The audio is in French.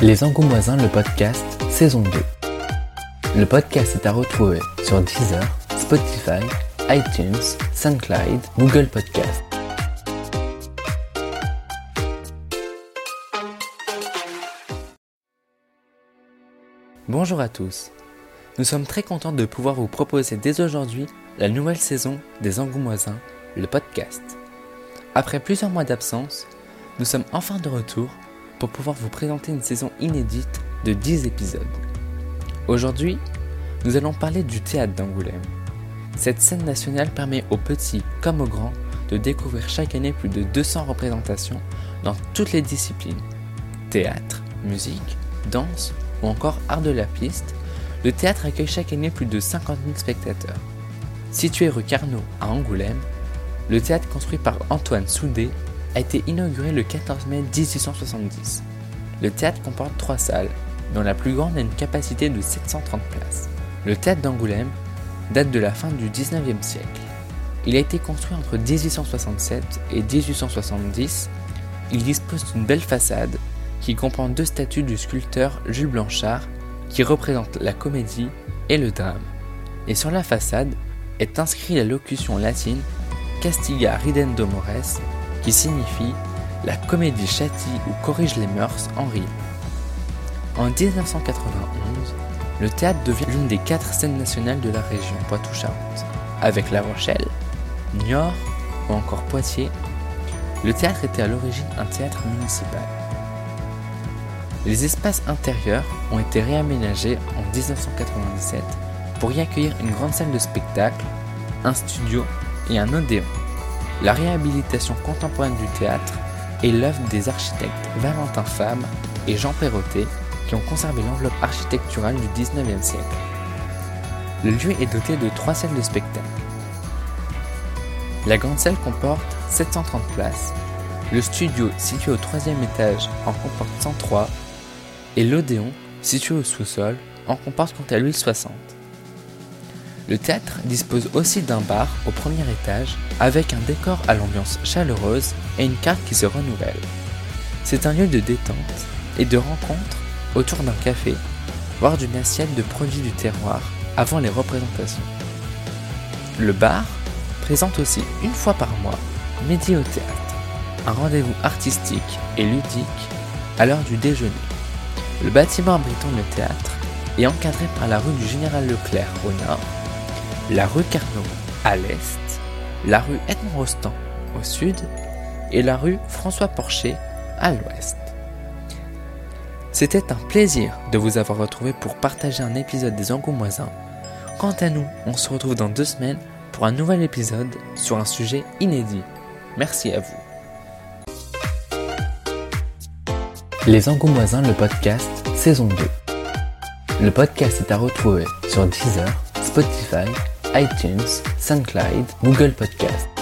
Les Angoumoisins, le podcast, saison 2. Le podcast est à retrouver sur Deezer, Spotify, iTunes, SoundCloud, Google Podcast. Bonjour à tous. Nous sommes très contents de pouvoir vous proposer dès aujourd'hui la nouvelle saison des Angoumoisins, le podcast. Après plusieurs mois d'absence, nous sommes enfin de retour pour pouvoir vous présenter une saison inédite de 10 épisodes. Aujourd'hui, nous allons parler du théâtre d'Angoulême. Cette scène nationale permet aux petits comme aux grands de découvrir chaque année plus de 200 représentations dans toutes les disciplines. Théâtre, musique, danse ou encore art de la piste, le théâtre accueille chaque année plus de 50 000 spectateurs. Situé rue Carnot à Angoulême, le théâtre construit par Antoine Soudé a été inauguré le 14 mai 1870. Le théâtre comporte trois salles, dont la plus grande a une capacité de 730 places. Le théâtre d'Angoulême date de la fin du 19e siècle. Il a été construit entre 1867 et 1870. Il dispose d'une belle façade qui comprend deux statues du sculpteur Jules Blanchard qui représentent la comédie et le drame. Et sur la façade est inscrit la locution latine Castiga ridendo mores qui signifie la comédie châtie ou corrige les mœurs en rime. En 1991, le théâtre devient l'une des quatre scènes nationales de la région Poitou-Charentes. Avec La Rochelle, Niort ou encore Poitiers, le théâtre était à l'origine un théâtre municipal. Les espaces intérieurs ont été réaménagés en 1997 pour y accueillir une grande salle de spectacle, un studio et un odéon. La réhabilitation contemporaine du théâtre est l'œuvre des architectes Valentin Fabre et Jean Perrotet qui ont conservé l'enveloppe architecturale du 19e siècle. Le lieu est doté de trois salles de spectacle. La grande salle comporte 730 places, le studio situé au troisième étage en comporte 103 et l'Odéon situé au sous-sol en comporte quant à lui 60. Le théâtre dispose aussi d'un bar au premier étage avec un décor à l'ambiance chaleureuse et une carte qui se renouvelle. C'est un lieu de détente et de rencontre autour d'un café, voire d'une assiette de produits du terroir avant les représentations. Le bar présente aussi une fois par mois Midi au théâtre, un rendez-vous artistique et ludique à l'heure du déjeuner. Le bâtiment abritant le théâtre est encadré par la rue du Général Leclerc au nord la rue Carnot à l'est, la rue Edmond Rostand au sud et la rue François Porcher à l'ouest. C'était un plaisir de vous avoir retrouvé pour partager un épisode des Angoumoisins. Quant à nous, on se retrouve dans deux semaines pour un nouvel épisode sur un sujet inédit. Merci à vous. Les Angoumoisins, le podcast, saison 2. Le podcast est à retrouver sur Deezer, Spotify, iTunes, SoundCloud, Google Podcast.